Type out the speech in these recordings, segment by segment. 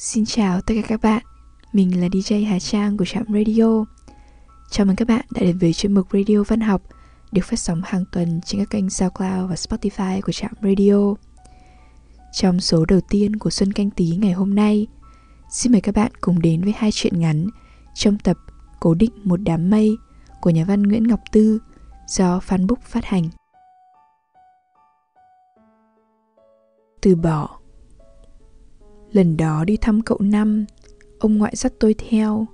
Xin chào tất cả các bạn, mình là DJ Hà Trang của Trạm Radio. Chào mừng các bạn đã đến với chuyên mục Radio Văn học được phát sóng hàng tuần trên các kênh SoundCloud và Spotify của Trạm Radio. Trong số đầu tiên của Xuân Canh Tí ngày hôm nay, xin mời các bạn cùng đến với hai chuyện ngắn trong tập Cố định một đám mây của nhà văn Nguyễn Ngọc Tư do Phan phát hành. Từ bỏ Lần đó đi thăm cậu năm, ông ngoại dắt tôi theo.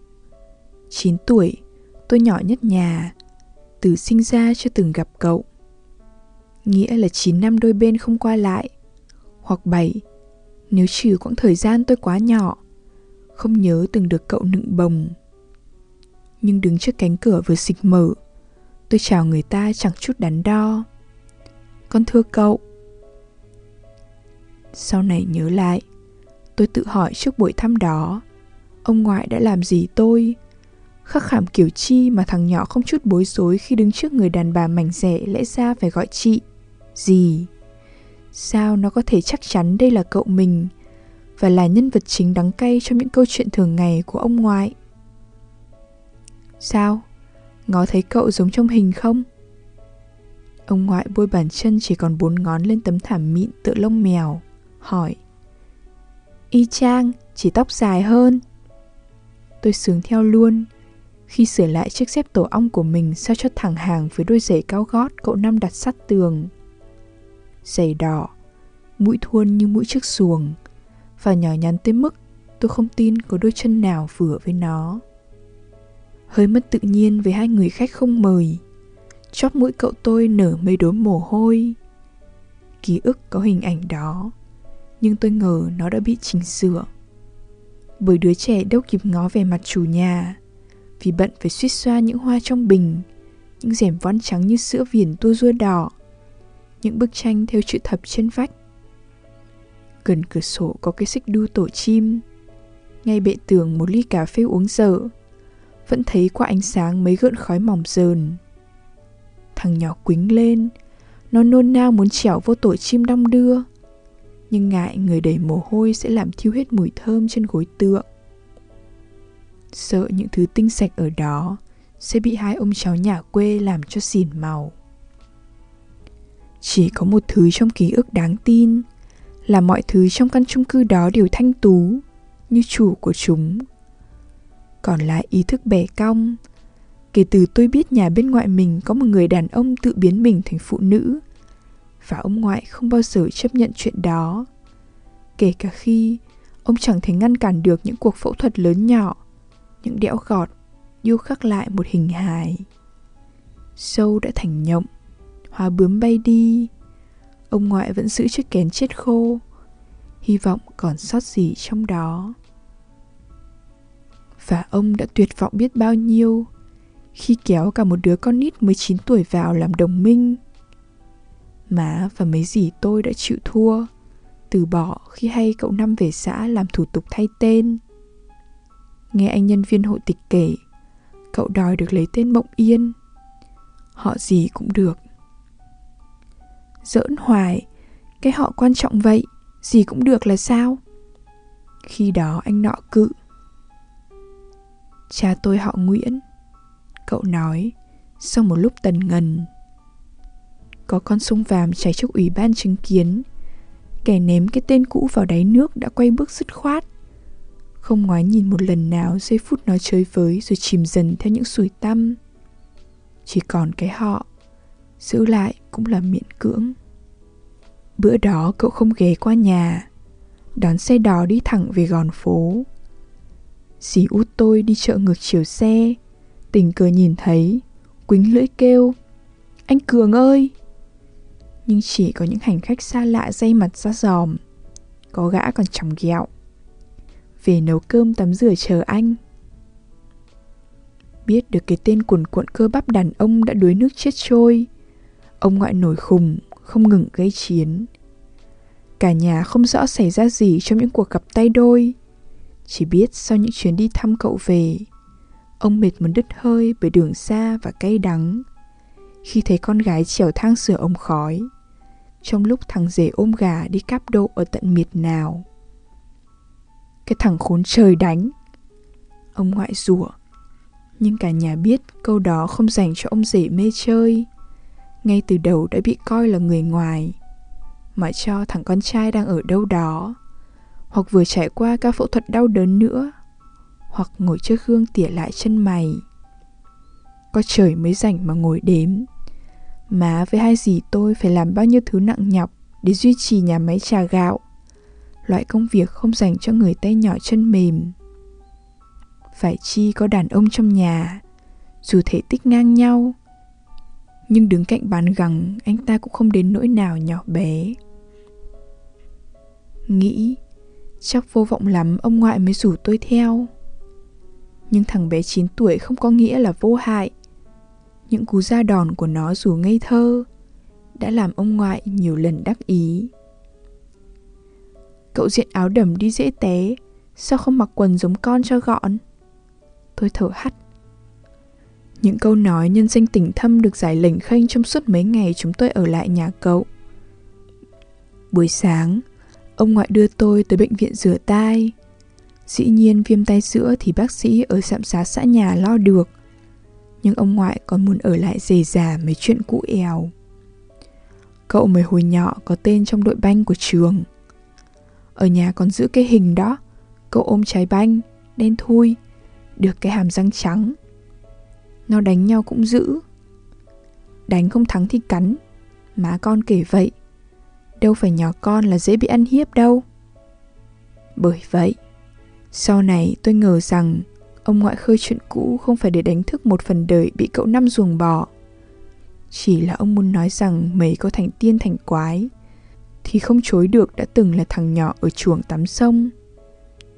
9 tuổi, tôi nhỏ nhất nhà, từ sinh ra chưa từng gặp cậu. Nghĩa là 9 năm đôi bên không qua lại, hoặc 7, nếu trừ quãng thời gian tôi quá nhỏ, không nhớ từng được cậu nựng bồng. Nhưng đứng trước cánh cửa vừa xịch mở, tôi chào người ta chẳng chút đắn đo. Con thưa cậu. Sau này nhớ lại, tôi tự hỏi trước buổi thăm đó. Ông ngoại đã làm gì tôi? Khắc khảm kiểu chi mà thằng nhỏ không chút bối rối khi đứng trước người đàn bà mảnh rẻ lẽ ra phải gọi chị. Gì? Sao nó có thể chắc chắn đây là cậu mình và là nhân vật chính đắng cay trong những câu chuyện thường ngày của ông ngoại? Sao? Ngó thấy cậu giống trong hình không? Ông ngoại bôi bàn chân chỉ còn bốn ngón lên tấm thảm mịn tựa lông mèo, hỏi y chang, chỉ tóc dài hơn. Tôi sướng theo luôn. Khi sửa lại chiếc dép tổ ong của mình sao cho thẳng hàng với đôi giày cao gót cậu năm đặt sát tường. Giày đỏ, mũi thuôn như mũi chiếc xuồng, và nhỏ nhắn tới mức tôi không tin có đôi chân nào vừa với nó. Hơi mất tự nhiên với hai người khách không mời. Chóp mũi cậu tôi nở mây đốm mồ hôi. Ký ức có hình ảnh đó nhưng tôi ngờ nó đã bị chỉnh sửa. Bởi đứa trẻ đâu kịp ngó về mặt chủ nhà, vì bận phải suýt xoa những hoa trong bình, những rèm vón trắng như sữa viền tua rua đỏ, những bức tranh theo chữ thập trên vách. Gần cửa sổ có cái xích đu tổ chim, ngay bệ tường một ly cà phê uống dở, vẫn thấy qua ánh sáng mấy gợn khói mỏng dờn. Thằng nhỏ quính lên, nó nôn nao muốn trèo vô tổ chim đong đưa nhưng ngại người đầy mồ hôi sẽ làm thiêu hết mùi thơm trên gối tượng. Sợ những thứ tinh sạch ở đó sẽ bị hai ông cháu nhà quê làm cho xỉn màu. Chỉ có một thứ trong ký ức đáng tin là mọi thứ trong căn chung cư đó đều thanh tú như chủ của chúng. Còn lại ý thức bẻ cong, kể từ tôi biết nhà bên ngoại mình có một người đàn ông tự biến mình thành phụ nữ và ông ngoại không bao giờ chấp nhận chuyện đó. Kể cả khi ông chẳng thể ngăn cản được những cuộc phẫu thuật lớn nhỏ, những đẽo gọt điêu khắc lại một hình hài. Sâu đã thành nhộng, hoa bướm bay đi. Ông ngoại vẫn giữ chiếc kén chết khô, hy vọng còn sót gì trong đó. Và ông đã tuyệt vọng biết bao nhiêu khi kéo cả một đứa con nít 19 tuổi vào làm đồng minh. Má và mấy dì tôi đã chịu thua. Từ bỏ khi hay cậu Năm về xã làm thủ tục thay tên. Nghe anh nhân viên hộ tịch kể, Cậu đòi được lấy tên Mộng Yên. Họ gì cũng được. Giỡn hoài, Cái họ quan trọng vậy, Gì cũng được là sao? Khi đó anh nọ cự. Cha tôi họ Nguyễn. Cậu nói, Sau một lúc tần ngần có con sông vàm chảy trước ủy ban chứng kiến. Kẻ ném cái tên cũ vào đáy nước đã quay bước dứt khoát. Không ngoái nhìn một lần nào giây phút nó chơi với rồi chìm dần theo những sủi tăm. Chỉ còn cái họ, giữ lại cũng là miễn cưỡng. Bữa đó cậu không ghé qua nhà, đón xe đò đi thẳng về gòn phố. Dì út tôi đi chợ ngược chiều xe, tình cờ nhìn thấy, quính lưỡi kêu, anh cường ơi! Nhưng chỉ có những hành khách xa lạ dây mặt ra giòm có gã còn chồng ghẹo. Về nấu cơm tắm rửa chờ anh. Biết được cái tên cuồn cuộn cơ bắp đàn ông đã đuối nước chết trôi, ông ngoại nổi khùng, không ngừng gây chiến. Cả nhà không rõ xảy ra gì trong những cuộc gặp tay đôi. Chỉ biết sau những chuyến đi thăm cậu về, ông mệt muốn đứt hơi bởi đường xa và cay đắng khi thấy con gái trèo thang sửa ống khói. Trong lúc thằng rể ôm gà đi cắp độ ở tận miệt nào. Cái thằng khốn trời đánh. Ông ngoại rủa. Nhưng cả nhà biết câu đó không dành cho ông rể mê chơi. Ngay từ đầu đã bị coi là người ngoài. Mà cho thằng con trai đang ở đâu đó. Hoặc vừa trải qua ca phẫu thuật đau đớn nữa. Hoặc ngồi trước gương tỉa lại chân mày. Có trời mới rảnh mà ngồi đếm. Má với hai dì tôi phải làm bao nhiêu thứ nặng nhọc Để duy trì nhà máy trà gạo? Loại công việc không dành cho người tay nhỏ chân mềm. Phải chi có đàn ông trong nhà, dù thể tích ngang nhau. Nhưng đứng cạnh bàn gẳng, anh ta cũng không đến nỗi nào nhỏ bé. Nghĩ, chắc vô vọng lắm ông ngoại mới rủ tôi theo. Nhưng thằng bé 9 tuổi không có nghĩa là vô hại những cú ra đòn của nó dù ngây thơ đã làm ông ngoại nhiều lần đắc ý cậu diện áo đầm đi dễ té sao không mặc quần giống con cho gọn Tôi thở hắt Những câu nói nhân danh tình thâm được giải lệnh khênh trong suốt mấy ngày chúng tôi ở lại nhà cậu. Buổi sáng, ông ngoại đưa tôi tới bệnh viện rửa tai. Dĩ nhiên viêm tay giữa thì bác sĩ ở trạm xá xã nhà lo được. Nhưng ông ngoại còn muốn ở lại dề già mấy chuyện cũ èo. Cậu mới hồi nhỏ có tên trong đội banh của trường. Ở nhà còn giữ cái hình đó, cậu ôm trái banh, đen thui, được cái hàm răng trắng. Nó đánh nhau cũng dữ. Đánh không thắng thì cắn. Má con kể vậy. Đâu phải nhỏ con là dễ bị ăn hiếp đâu. Bởi vậy sau này tôi ngờ rằng ông ngoại khơi chuyện cũ không phải để đánh thức một phần đời bị cậu năm ruồng bỏ chỉ là ông muốn nói rằng mấy có thành tiên thành quái thì không chối được đã từng là thằng nhỏ ở chuồng tắm sông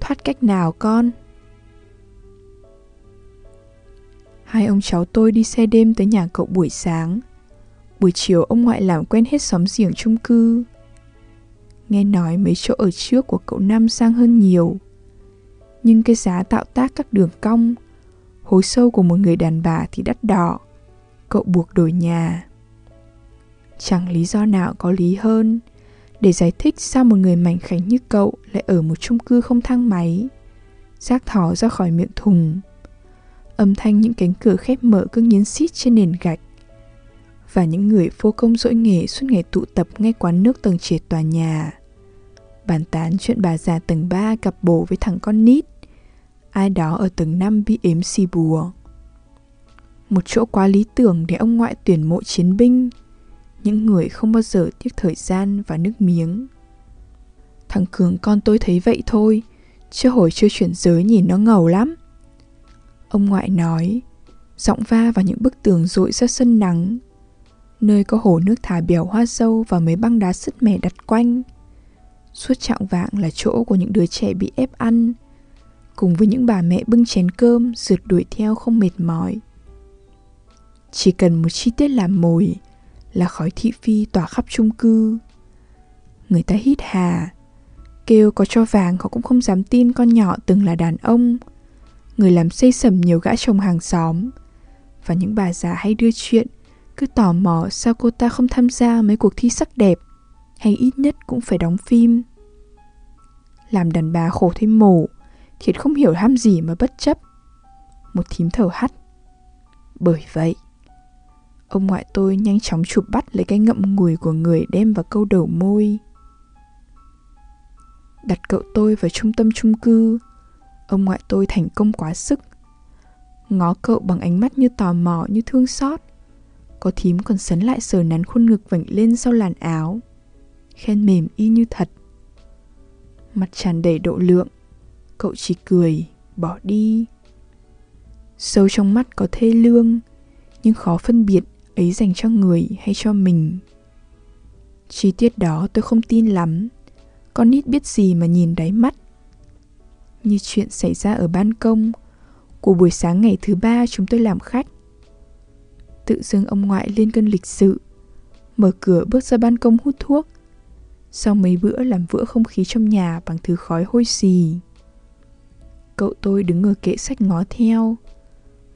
thoát cách nào con Hai ông cháu tôi đi xe đêm tới nhà cậu buổi sáng. Buổi chiều ông ngoại làm quen hết xóm giềng chung cư. Nghe nói mấy chỗ ở trước của cậu Năm sang hơn nhiều. Nhưng cái giá tạo tác các đường cong, hối sâu của một người đàn bà thì đắt đỏ. Cậu buộc đổi nhà. Chẳng lý do nào có lý hơn để giải thích sao một người mảnh khảnh như cậu lại ở một chung cư không thang máy. Rác thỏ ra khỏi miệng thùng âm thanh những cánh cửa khép mở cứ nghiến xít trên nền gạch và những người vô công dỗi nghề suốt ngày tụ tập ngay quán nước tầng trệt tòa nhà bàn tán chuyện bà già tầng 3 cặp bồ với thằng con nít ai đó ở tầng 5 bị ếm xì bùa. Một chỗ quá lý tưởng để ông ngoại tuyển mộ chiến binh. Những người không bao giờ tiếc thời gian và nước miếng. Thằng cường con tôi thấy vậy thôi chưa hồi chưa chuyển giới nhìn nó ngầu lắm. Ông ngoại nói, giọng va vào những bức tường rội ra sân nắng, nơi có hồ nước thả bèo hoa sâu và mấy băng đá sứt mẻ đặt quanh. Suốt trạng vạng là chỗ của những đứa trẻ bị ép ăn, cùng với những bà mẹ bưng chén cơm rượt đuổi theo không mệt mỏi. Chỉ cần một chi tiết làm mồi là khói thị phi tỏa khắp chung cư. Người ta hít hà, kêu có cho vàng họ cũng không dám tin con nhỏ từng là đàn ông – người làm xây sầm nhiều gã chồng hàng xóm và những bà già hay đưa chuyện cứ tò mò sao cô ta không tham gia mấy cuộc thi sắc đẹp hay ít nhất cũng phải đóng phim làm đàn bà khổ thêm mổ thiệt không hiểu ham gì mà bất chấp. Một thím thở hắt. Bởi vậy, ông ngoại tôi nhanh chóng chụp bắt lấy cái ngậm ngùi của người đem vào câu đầu môi. Đặt cậu tôi vào trung tâm chung cư, ông ngoại tôi thành công quá sức. Ngó cậu bằng ánh mắt như tò mò, như thương xót. Có thím còn sấn lại sờ nắn khuôn ngực vảnh lên sau làn áo. Khen mềm y như thật. Mặt tràn đầy độ lượng cậu chỉ cười bỏ đi sâu trong mắt có thê lương nhưng khó phân biệt ấy dành cho người hay cho mình chi tiết đó tôi không tin lắm con nít biết gì mà nhìn đáy mắt như chuyện xảy ra ở ban công của buổi sáng ngày thứ ba chúng tôi làm khách. Tự dưng ông ngoại lên cơn lịch sự, mở cửa bước ra ban công hút thuốc. Sau mấy bữa làm vỡ không khí trong nhà bằng thứ khói hôi xì. Cậu tôi đứng ở kệ sách ngó theo,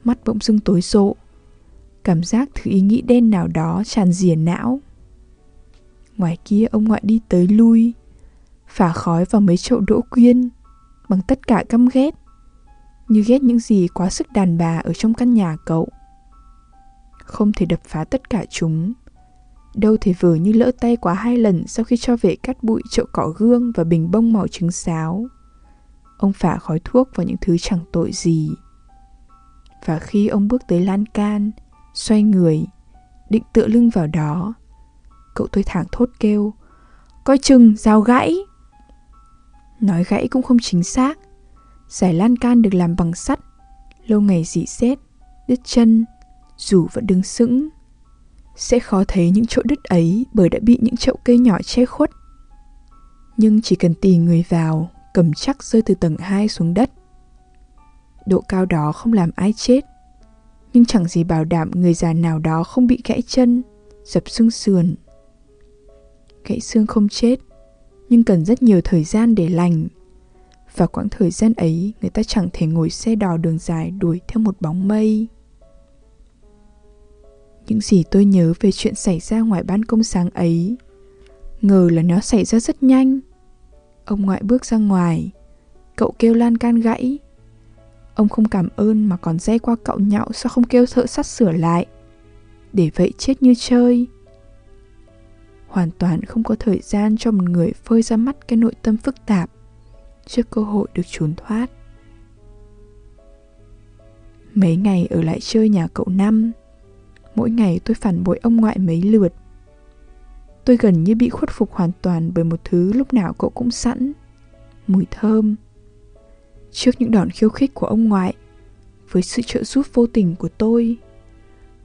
mắt bỗng dưng tối rộ. Cảm giác thứ ý nghĩ đen nào đó tràn rìa não. Ngoài kia ông ngoại đi tới lui, phả khói vào mấy chậu đỗ quyên, bằng tất cả căm ghét Như ghét những gì quá sức đàn bà ở trong căn nhà cậu Không thể đập phá tất cả chúng Đâu thể vừa như lỡ tay quá hai lần sau khi cho về cắt bụi chậu cỏ gương và bình bông màu trứng sáo. Ông phả khói thuốc vào những thứ chẳng tội gì. Và khi ông bước tới lan can, xoay người, định tựa lưng vào đó, cậu tôi thẳng thốt kêu, coi chừng, dao gãy. Nói gãy cũng không chính xác. Giải lan can được làm bằng sắt, lâu ngày dị xét, đứt chân, dù vẫn đứng sững sẽ khó thấy những chỗ đứt ấy bởi đã bị những chậu cây nhỏ che khuất. Nhưng chỉ cần tì người vào, cầm chắc rơi từ tầng 2 xuống đất. Độ cao đó không làm ai chết, nhưng chẳng gì bảo đảm người già nào đó không bị gãy chân, dập xương sườn. Gãy xương không chết, nhưng cần rất nhiều thời gian để lành. Và quãng thời gian ấy, người ta chẳng thể ngồi xe đò đường dài đuổi theo một bóng mây. Những gì tôi nhớ về chuyện xảy ra ngoài ban công sáng ấy Ngờ là nó xảy ra rất nhanh Ông ngoại bước ra ngoài. Cậu kêu lan can gãy. Ông không cảm ơn mà còn dây qua cậu nhạo Sao không kêu thợ sắt sửa lại. Để vậy chết như chơi. Hoàn toàn không có thời gian cho một người phơi ra mắt cái nội tâm phức tạp Trước cơ hội được trốn thoát. Mấy ngày ở lại chơi nhà cậu Năm, Mỗi ngày tôi phản bội ông ngoại mấy lượt. Tôi gần như bị khuất phục hoàn toàn bởi một thứ lúc nào cậu cũng sẵn, Mùi thơm. Trước những đòn khiêu khích của ông ngoại, Với sự trợ giúp vô tình của tôi,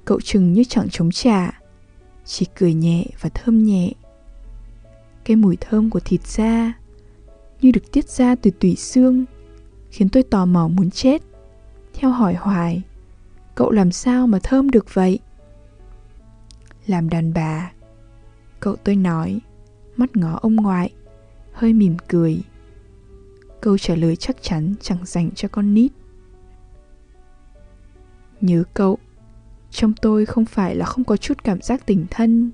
Cậu chừng như chẳng chống trả, Chỉ cười nhẹ và thơm nhẹ. Cái mùi thơm của thịt da Như được tiết ra từ tủy xương Khiến tôi tò mò muốn chết. Theo hỏi hoài, Cậu làm sao mà thơm được vậy? làm đàn bà cậu tôi nói, mắt ngó ông ngoại, hơi mỉm cười. Câu trả lời chắc chắn chẳng dành cho con nít. Nhớ cậu, trong tôi không phải là không có chút cảm giác tình thân.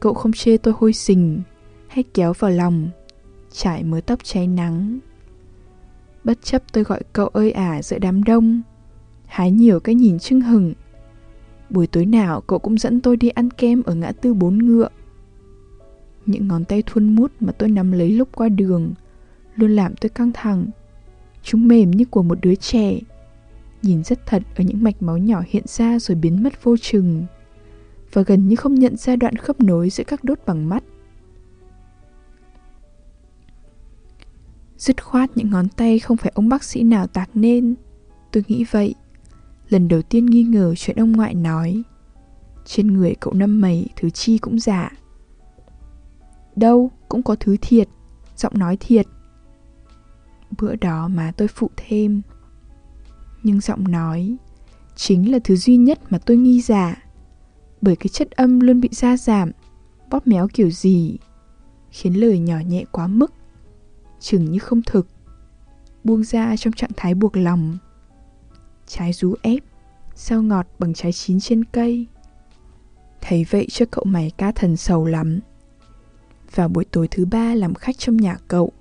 Cậu không chê tôi hôi sình hay kéo vào lòng, trải mớ tóc cháy nắng. Bất chấp tôi gọi cậu ơi ả giữa đám đông, hái nhiều cái nhìn chưng hừng Buổi tối nào cậu cũng dẫn tôi đi ăn kem ở ngã tư bốn ngựa. Những ngón tay thuôn mút mà tôi nắm lấy lúc qua đường luôn làm tôi căng thẳng. Chúng mềm như của một đứa trẻ. Nhìn rất thật ở những mạch máu nhỏ hiện ra rồi biến mất vô chừng. Và gần như không nhận ra đoạn khớp nối giữa các đốt bằng mắt. Dứt khoát những ngón tay không phải ông bác sĩ nào tạc nên. Tôi nghĩ vậy lần đầu tiên nghi ngờ chuyện ông ngoại nói. Trên người cậu năm mày, thứ chi cũng giả. Đâu, cũng có thứ thiệt, giọng nói thiệt. Bữa đó mà tôi phụ thêm. Nhưng giọng nói, chính là thứ duy nhất mà tôi nghi giả. Bởi cái chất âm luôn bị gia giảm, bóp méo kiểu gì, khiến lời nhỏ nhẹ quá mức, chừng như không thực. Buông ra trong trạng thái buộc lòng trái rú ép, sao ngọt bằng trái chín trên cây. Thấy vậy cho cậu mày ca thần sầu lắm. Vào buổi tối thứ ba làm khách trong nhà cậu,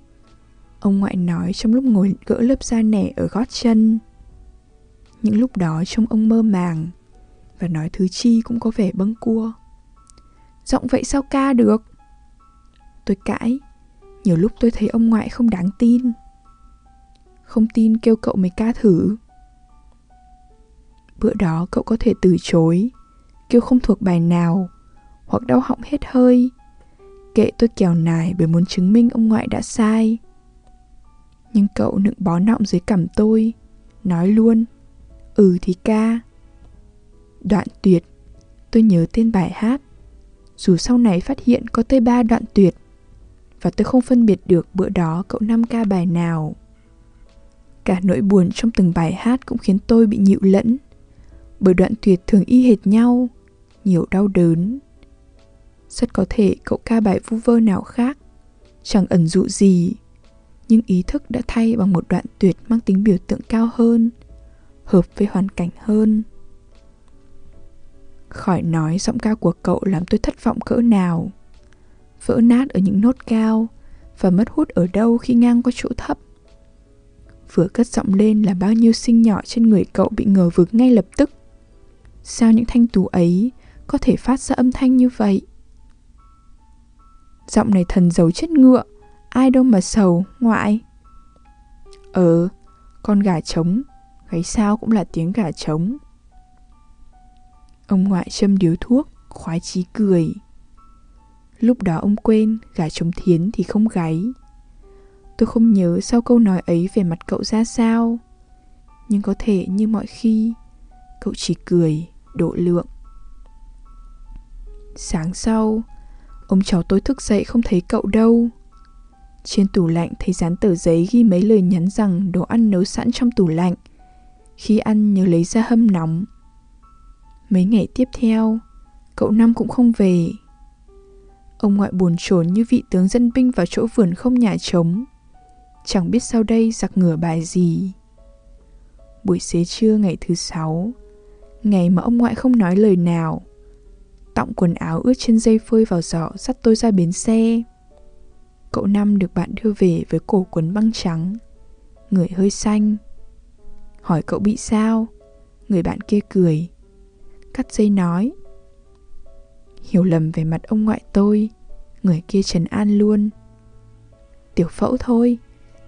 ông ngoại nói trong lúc ngồi gỡ lớp da nẻ ở gót chân. Những lúc đó trông ông mơ màng, và nói thứ chi cũng có vẻ bâng cua. Giọng vậy sao ca được? Tôi cãi, nhiều lúc tôi thấy ông ngoại không đáng tin. Không tin kêu cậu mới ca thử. Bữa đó cậu có thể từ chối. Kêu không thuộc bài nào, Hoặc đau họng hết hơi. Kệ tôi kèo nài bởi muốn chứng minh ông ngoại đã sai. Nhưng cậu nựng bó nọng dưới cằm tôi, Nói luôn Ừ thì ca. Đoạn tuyệt, Tôi nhớ tên bài hát. Dù sau này phát hiện có tới ba đoạn tuyệt, Và tôi không phân biệt được bữa đó cậu năm ca bài nào. Cả nỗi buồn trong từng bài hát cũng khiến tôi bị nhịu lẫn bởi đoạn tuyệt thường y hệt nhau, nhiều đau đớn. Rất có thể cậu ca bài vu vơ nào khác, chẳng ẩn dụ gì, nhưng ý thức đã thay bằng một đoạn tuyệt mang tính biểu tượng cao hơn, hợp với hoàn cảnh hơn. Khỏi nói giọng ca của cậu làm tôi thất vọng cỡ nào. Vỡ nát ở những nốt cao và mất hút ở đâu khi ngang qua chỗ thấp. Vừa cất giọng lên là bao nhiêu sinh nhỏ trên người cậu bị ngờ vực ngay lập tức. Sao những thanh tú ấy có thể phát ra âm thanh như vậy? Giọng này thần giấu chết ngựa, ai đâu mà sầu, ngoại. Ờ, con gà trống, gáy sao cũng là tiếng gà trống. Ông ngoại châm điếu thuốc, khoái chí cười. Lúc đó ông quên gà trống thiến thì không gáy. Tôi không nhớ sau câu nói ấy về mặt cậu ra sao. Nhưng có thể như mọi khi, cậu chỉ cười, độ lượng. Sáng sau, ông cháu tôi thức dậy không thấy cậu đâu. Trên tủ lạnh thấy dán tờ giấy ghi mấy lời nhắn rằng đồ ăn nấu sẵn trong tủ lạnh. Khi ăn nhớ lấy ra hâm nóng. Mấy ngày tiếp theo, cậu Năm cũng không về. Ông ngoại buồn chồn như vị tướng dân binh vào chỗ vườn không nhà trống. Chẳng biết sau đây giặc ngửa bài gì. Buổi xế trưa ngày thứ sáu, ngày mà ông ngoại không nói lời nào. Tọng quần áo ướt trên dây phơi vào giỏ dắt tôi ra bến xe. Cậu Năm được bạn đưa về với cổ quấn băng trắng, người hơi xanh. Hỏi cậu bị sao? Người bạn kia cười. Cắt dây nói. Hiểu lầm về mặt ông ngoại tôi, người kia trấn an luôn. Tiểu phẫu thôi,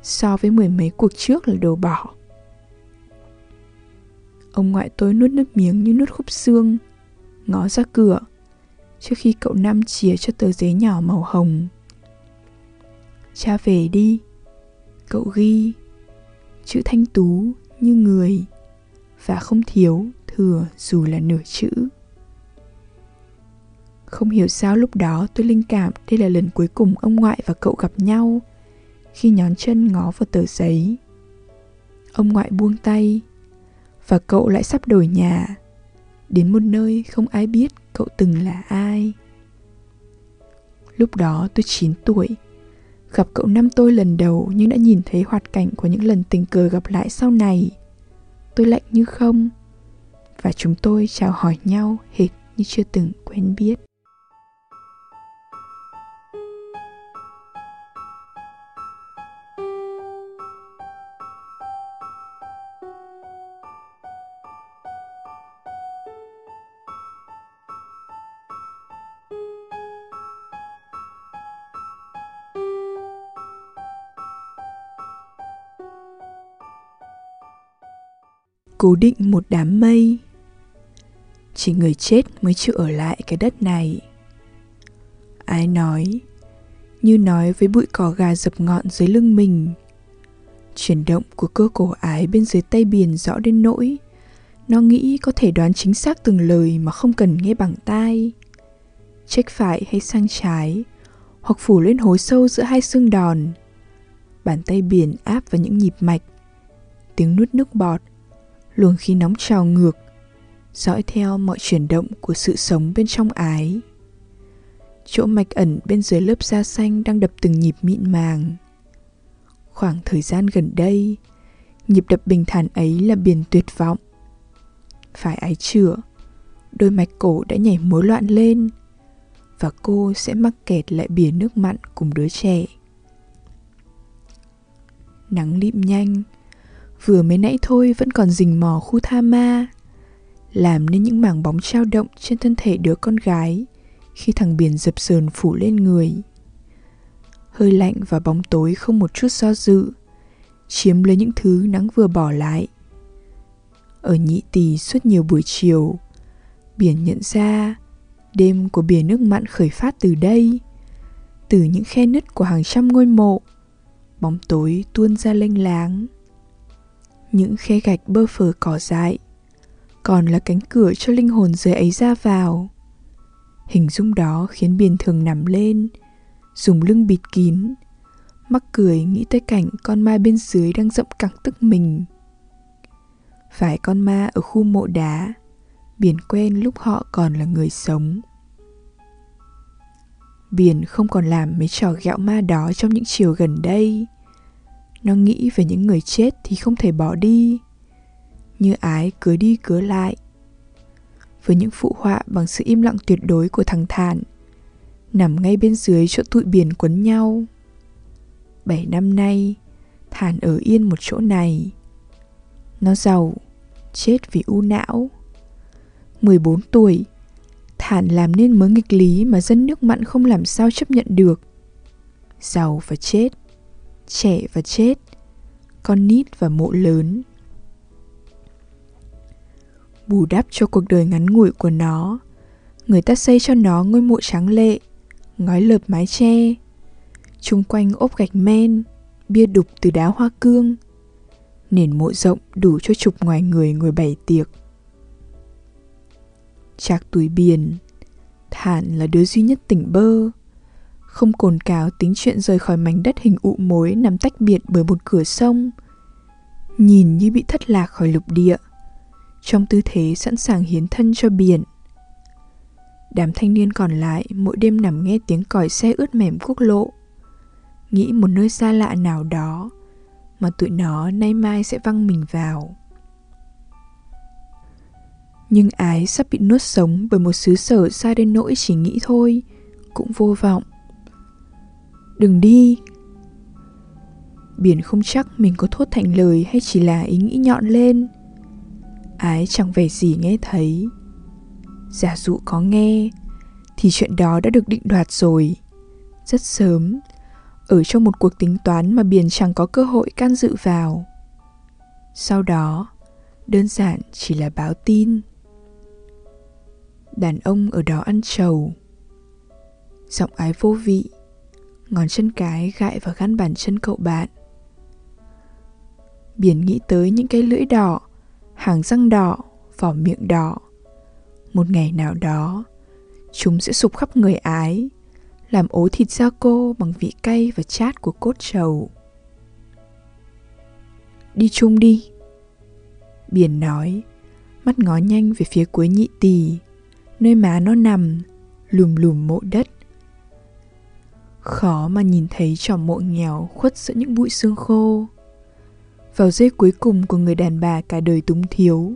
so với mười mấy cuộc trước là đồ bỏ. Ông ngoại tôi nuốt nước miếng như nuốt khúc xương, ngó ra cửa, trước khi cậu nam chìa cho tờ giấy nhỏ màu hồng. Cha về đi, cậu ghi, chữ thanh tú như người, và không thiếu thừa dù là nửa chữ. Không hiểu sao lúc đó tôi linh cảm đây là lần cuối cùng ông ngoại và cậu gặp nhau khi nhón chân ngó vào tờ giấy. Ông ngoại buông tay và cậu lại sắp đổi nhà đến một nơi không ai biết cậu từng là ai. Lúc đó tôi 9 tuổi, gặp cậu năm tôi lần đầu nhưng đã nhìn thấy hoạt cảnh của những lần tình cờ gặp lại sau này. Tôi lạnh như không và chúng tôi chào hỏi nhau hệt như chưa từng quen biết. Cố định một đám mây. Chỉ người chết mới chịu ở lại cái đất này. Ai nói, như nói với bụi cỏ gà dập ngọn dưới lưng mình. Chuyển động của cơ cổ ái bên dưới tay biển rõ đến nỗi, nó nghĩ có thể đoán chính xác từng lời mà không cần nghe bằng tai. Trách phải hay sang trái, hoặc phủ lên hố sâu giữa hai xương đòn. Bàn tay biển áp vào những nhịp mạch, tiếng nuốt nước bọt luồng khí nóng trào ngược, dõi theo mọi chuyển động của sự sống bên trong ái. Chỗ mạch ẩn bên dưới lớp da xanh đang đập từng nhịp mịn màng. Khoảng thời gian gần đây, nhịp đập bình thản ấy là biển tuyệt vọng. Phải ái chữa đôi mạch cổ đã nhảy mối loạn lên và cô sẽ mắc kẹt lại bìa nước mặn cùng đứa trẻ. Nắng lịm nhanh vừa mới nãy thôi vẫn còn rình mò khu tha ma, làm nên những mảng bóng trao động trên thân thể đứa con gái khi thằng biển dập sờn phủ lên người. Hơi lạnh và bóng tối không một chút do dự, chiếm lấy những thứ nắng vừa bỏ lại. Ở nhị tỳ suốt nhiều buổi chiều, biển nhận ra đêm của biển nước mặn khởi phát từ đây. Từ những khe nứt của hàng trăm ngôi mộ, bóng tối tuôn ra lênh láng những khe gạch bơ phờ cỏ dại, còn là cánh cửa cho linh hồn dưới ấy ra vào. Hình dung đó khiến biển thường nằm lên, dùng lưng bịt kín, mắc cười nghĩ tới cảnh con ma bên dưới đang dậm cẳng tức mình. Phải con ma ở khu mộ đá, biển quen lúc họ còn là người sống. Biển không còn làm mấy trò gẹo ma đó trong những chiều gần đây nó nghĩ về những người chết thì không thể bỏ đi. Như ái cứ đi cứ lại. Với những phụ họa bằng sự im lặng tuyệt đối của thằng thản, nằm ngay bên dưới chỗ tụi biển quấn nhau. Bảy năm nay, Thản ở yên một chỗ này. Nó giàu, Chết vì u não. 14 tuổi, Thản làm nên mớ nghịch lý mà dân nước mặn không làm sao chấp nhận được. Giàu và chết. Trẻ và chết, Con nít và mộ lớn. Bù đắp cho cuộc đời ngắn ngủi của nó, Người ta xây cho nó ngôi mộ tráng lệ, Ngói lợp mái tre. Chung quanh ốp gạch men, Bia đục từ đá hoa cương, Nền mộ rộng đủ cho chục ngoài người ngồi bày tiệc. Chạc túi biển, Thản là đứa duy nhất tỉnh bơ. Không cồn cào tính chuyện rời khỏi mảnh đất hình ụ mối Nằm tách biệt bởi một cửa sông, Nhìn như bị thất lạc khỏi lục địa. Trong tư thế sẵn sàng hiến thân cho biển, Đám thanh niên còn lại mỗi đêm nằm nghe tiếng còi xe ướt mềm quốc lộ. Nghĩ một nơi xa lạ nào đó Mà tụi nó nay mai sẽ văng mình vào. Nhưng ái sắp bị nuốt sống bởi một xứ sở xa đến nỗi chỉ nghĩ thôi, Cũng vô vọng. Đừng đi. Biển không chắc mình có thốt thành lời hay chỉ là ý nghĩ nhọn lên. Ái chẳng vẻ gì nghe thấy. Giả dụ có nghe, Thì chuyện đó đã được định đoạt rồi. Rất sớm, Ở trong một cuộc tính toán mà Biển chẳng có cơ hội can dự vào. Sau đó, Đơn giản chỉ là báo tin. Đàn ông ở đó ăn trầu. Giọng ái vô vị. Ngón chân cái gại vào gan bàn chân cậu bạn. Biển nghĩ tới những cái lưỡi đỏ, Hàng răng đỏ, Vỏ miệng đỏ. Một ngày nào đó, chúng sẽ sụp khắp người ái, làm ố thịt da cô bằng vị cay và chát của cốt trầu. Đi chung đi. Biển nói, mắt ngó nhanh về phía cuối nhị tỳ, nơi má nó nằm, lùm lùm mộ đất khó mà nhìn thấy trò mộ nghèo khuất giữa những bụi xương khô. Vào giây cuối cùng của người đàn bà cả đời túng thiếu,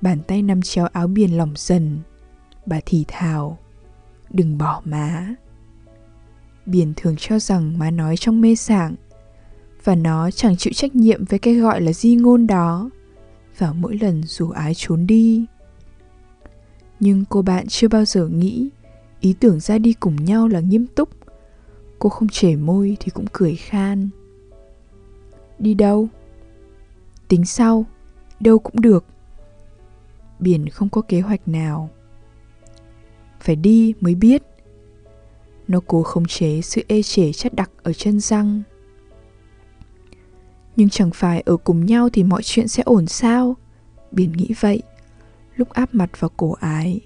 Bàn tay nắm chéo áo biển lỏng dần, Bà thì thào, Đừng bỏ má. Biển thường cho rằng má nói trong mê sảng, Và nó chẳng chịu trách nhiệm với cái gọi là di ngôn đó Vào mỗi lần dù ái trốn đi. Nhưng cô bạn chưa bao giờ nghĩ Ý tưởng ra đi cùng nhau là nghiêm túc. Cô không chảy môi thì cũng cười khan. Đi đâu? Tính sau, đâu cũng được. Biển không có kế hoạch nào. Phải đi mới biết. Nó cố khống chế sự ê chề chất đặc ở chân răng. Nhưng chẳng phải ở cùng nhau thì mọi chuyện sẽ ổn sao? Biển nghĩ vậy lúc áp mặt vào cổ ái.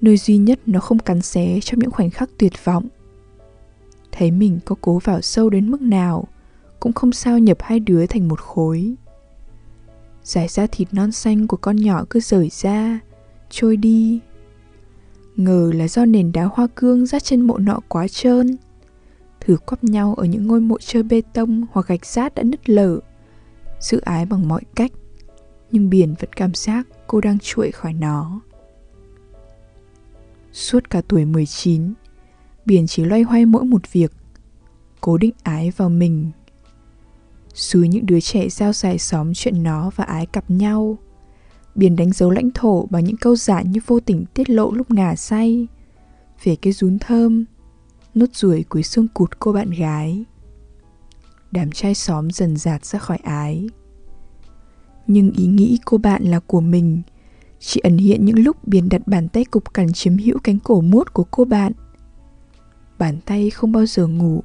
Nơi duy nhất nó không cắn xé trong những khoảnh khắc tuyệt vọng thấy mình có cố vào sâu đến mức nào, cũng không sao nhập hai đứa thành một khối. Giải ra thịt non xanh của con nhỏ cứ rời ra, Trôi đi. Ngờ là do nền đá hoa cương rát trên mộ nọ quá trơn. Thử quắp nhau ở những ngôi mộ chơi bê tông hoặc gạch rát đã nứt lở, Giữ ái bằng mọi cách, Nhưng biển vẫn cảm giác cô đang chuội khỏi nó. Suốt cả tuổi 19 Biển chỉ loay hoay mỗi một việc. Cố định ái vào mình. Xúi những đứa trẻ giao dài xóm chuyện nó và ái cặp nhau. Biển đánh dấu lãnh thổ bằng những câu giả như vô tình tiết lộ lúc ngả say. Về cái rún thơm, Nốt ruồi cuối xương cụt cô bạn gái. Đám trai xóm dần dạt ra khỏi ái. Nhưng ý nghĩ cô bạn là của mình, Chỉ ẩn hiện những lúc biển đặt bàn tay cục cằn chiếm hữu cánh cổ mốt của cô bạn. Bàn tay không bao giờ ngủ.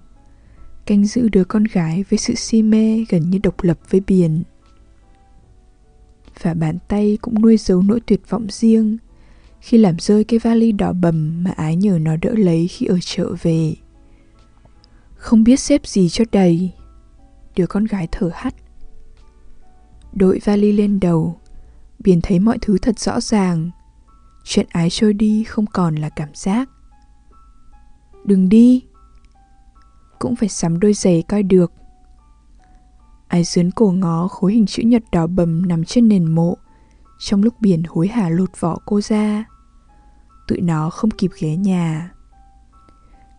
Canh giữ đứa con gái với sự si mê gần như độc lập với biển. Và bàn tay cũng nuôi giấu nỗi tuyệt vọng riêng khi làm rơi cái vali đỏ bầm mà ái nhờ nó đỡ lấy khi ở chợ về. Không biết xếp gì cho đầy, đứa con gái thở hắt. Đội vali lên đầu, biển thấy mọi thứ thật rõ ràng. Chuyện ái trôi đi không còn là cảm giác đừng đi cũng phải sắm đôi giày coi được. Ái dướn cổ ngó khối hình chữ nhật đỏ bầm nằm trên nền mộ, trong lúc biển hối hả lột vỏ cô ra. Tụi nó không kịp ghé nhà.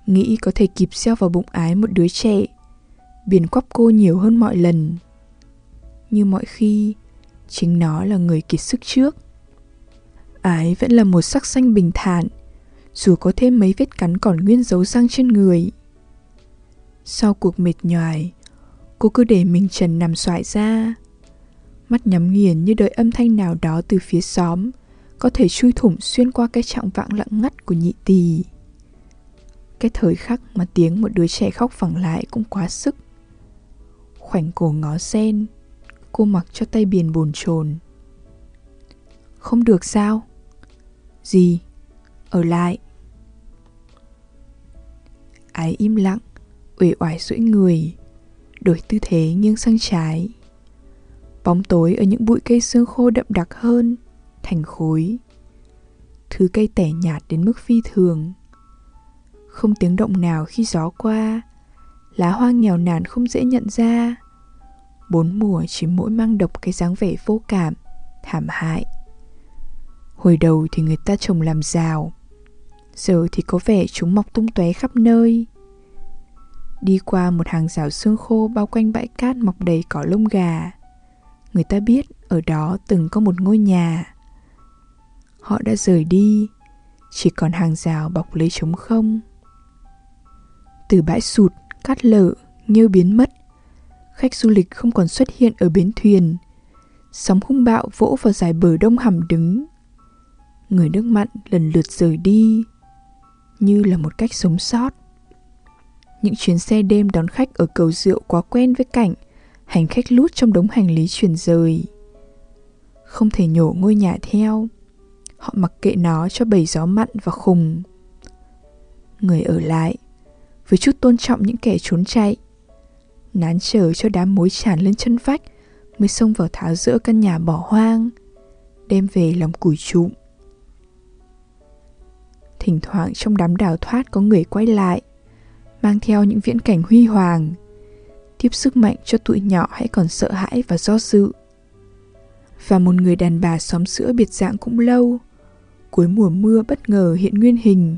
Nghĩ có thể kịp gieo vào bụng ái một đứa trẻ, Biển quắp cô nhiều hơn mọi lần Như mọi khi Chính nó là người kiệt sức trước Ái vẫn là một sắc xanh bình thản dù có thêm mấy vết cắn còn nguyên dấu răng trên người. Sau cuộc mệt nhoài, Cô cứ để mình trần nằm xoại ra. Mắt nhắm nghiền như đợi âm thanh nào đó từ phía xóm, Có thể chui thủng xuyên qua cái trạng vạng lặng ngắt của nhị tỳ. Cái thời khắc mà tiếng một đứa trẻ khóc phẳng lại cũng quá sức. Khoảnh cổ ngó sen, Cô mặc cho tay biển bồn chồn. Không được sao? Gì? Ở lại. Ái im lặng, uể oải duỗi người, đổi tư thế nghiêng sang trái. Bóng tối ở những bụi cây xương khô đậm đặc hơn, thành khối. Thứ cây tẻ nhạt đến mức phi thường. Không tiếng động nào khi gió qua, lá hoa nghèo nàn không dễ nhận ra. Bốn mùa chỉ mỗi mang độc cái dáng vẻ vô cảm, thảm hại. Hồi đầu thì người ta trồng làm rào giờ thì có vẻ chúng mọc tung tóe khắp nơi. Đi qua một hàng rào xương khô bao quanh bãi cát mọc đầy cỏ lông gà. Người ta biết ở đó từng có một ngôi nhà. Họ đã rời đi, chỉ còn hàng rào bọc lấy trống không. Từ bãi sụt, cát lở nghêu biến mất. Khách du lịch không còn xuất hiện ở bến thuyền. Sóng hung bạo vỗ vào dải bờ đông hầm đứng. Người nước mặn lần lượt rời đi như là một cách sống sót. Những chuyến xe đêm đón khách ở cầu rượu quá quen với cảnh hành khách lút trong đống hành lý chuyển rời. Không thể nhổ ngôi nhà theo, họ mặc kệ nó cho bầy gió mặn và khùng. Người ở lại, với chút tôn trọng những kẻ trốn chạy, nán chờ cho đám mối tràn lên chân vách mới xông vào tháo rỡ căn nhà bỏ hoang, đem về làm củi trụm thỉnh thoảng trong đám đào thoát có người quay lại, mang theo những viễn cảnh huy hoàng. Tiếp sức mạnh cho tụi nhỏ hãy còn sợ hãi và do dự. Và một người đàn bà xóm sữa biệt dạng cũng lâu. Cuối mùa mưa bất ngờ hiện nguyên hình,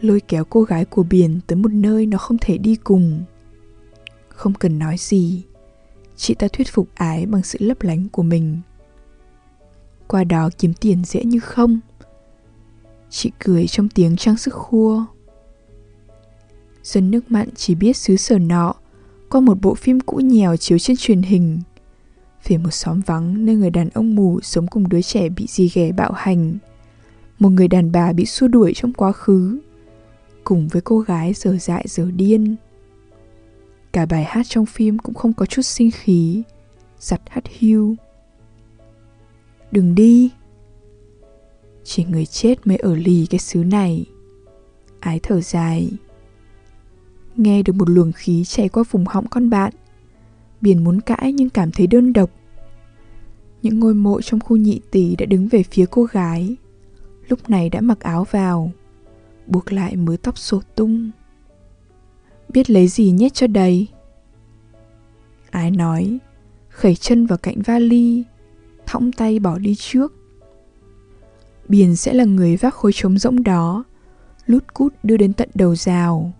lôi kéo cô gái của biển tới một nơi nó không thể đi cùng. Không cần nói gì, chị ta thuyết phục ái bằng sự lấp lánh của mình. Qua đó kiếm tiền dễ như không chị cười trong tiếng trang sức khua. Dân nước mặn chỉ biết xứ sở nọ, qua một bộ phim cũ nhèo chiếu trên truyền hình. Về một xóm vắng nơi người đàn ông mù sống cùng đứa trẻ bị dì ghẻ bạo hành. Một người đàn bà bị xua đuổi trong quá khứ, cùng với cô gái giờ dại giờ điên. Cả bài hát trong phim cũng không có chút sinh khí. Giặt hắt hiu. Đừng đi chỉ người chết mới ở lì cái xứ này. Ái thở dài. Nghe được một luồng khí chảy qua vùng họng con bạn, biển muốn cãi nhưng cảm thấy đơn độc. Những ngôi mộ trong khu nhị tỷ đã đứng về phía cô gái. Lúc này đã mặc áo vào, buộc lại mớ tóc sổ tung. Biết lấy gì nhét cho đầy? Ái nói, khẩy chân vào cạnh vali, thõng tay bỏ đi trước biển sẽ là người vác khối trống rỗng đó, lút cút đưa đến tận đầu rào.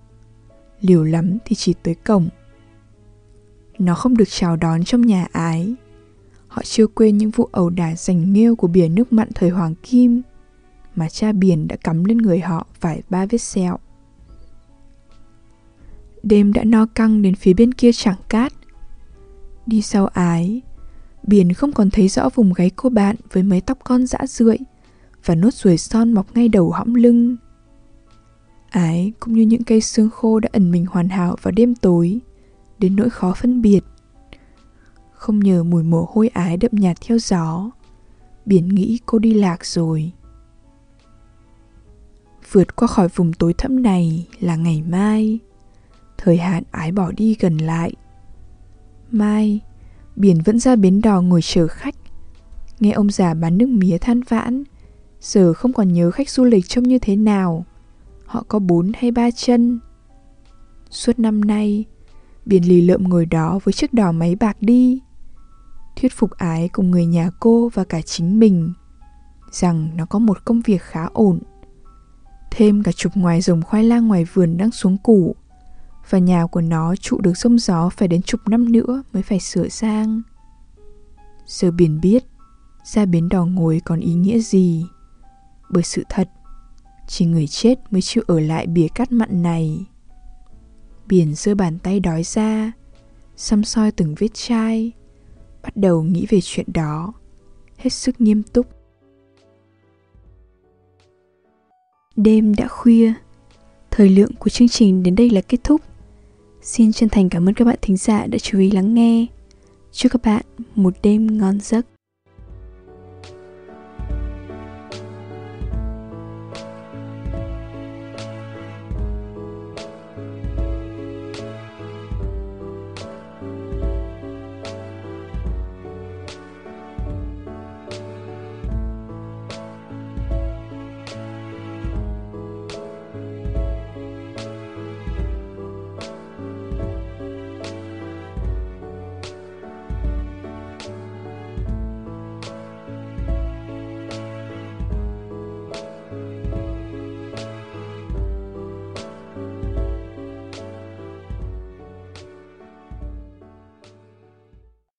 Liều lắm thì chỉ tới cổng. Nó không được chào đón trong nhà ái. Họ chưa quên những vụ ẩu đả giành nghêu của biển nước mặn thời hoàng kim, mà cha biển đã cắm lên người họ vài ba vết sẹo. Đêm đã no căng đến phía bên kia chẳng cát. Đi sau ái, biển không còn thấy rõ vùng gáy cô bạn với mấy tóc con dã rượi và nốt ruồi son mọc ngay đầu hõm lưng. Ái, cũng như những cây xương khô đã ẩn mình hoàn hảo vào đêm tối, đến nỗi khó phân biệt. Không nhờ mùi mồ hôi ái đậm nhạt theo gió biển nghĩ cô đi lạc rồi. Vượt qua khỏi vùng tối thẫm này là ngày mai. Thời hạn ái bỏ đi gần lại. Mai, biển vẫn ra bến đò ngồi chờ khách. Nghe ông già bán nước mía than vãn giờ không còn nhớ khách du lịch trông như thế nào họ có bốn hay ba chân suốt năm nay biển lì lợm ngồi đó với chiếc đò máy bạc đi thuyết phục ái cùng người nhà cô và cả chính mình rằng nó có một công việc khá ổn thêm cả chục ngoài rồng khoai lang ngoài vườn đang xuống củ và nhà của nó trụ được sông gió phải đến chục năm nữa mới phải sửa sang. Giờ biển biết, ra bến đò ngồi còn ý nghĩa gì. Bởi sự thật, chỉ người chết mới chịu ở lại bìa cát mặn này. Biển giơ bàn tay đói ra, xăm soi từng vết chai, bắt đầu nghĩ về chuyện đó, hết sức nghiêm túc. Đêm đã khuya, thời lượng của chương trình đến đây là kết thúc. Xin chân thành cảm ơn các bạn thính giả đã chú ý lắng nghe. Chúc các bạn một đêm ngon giấc.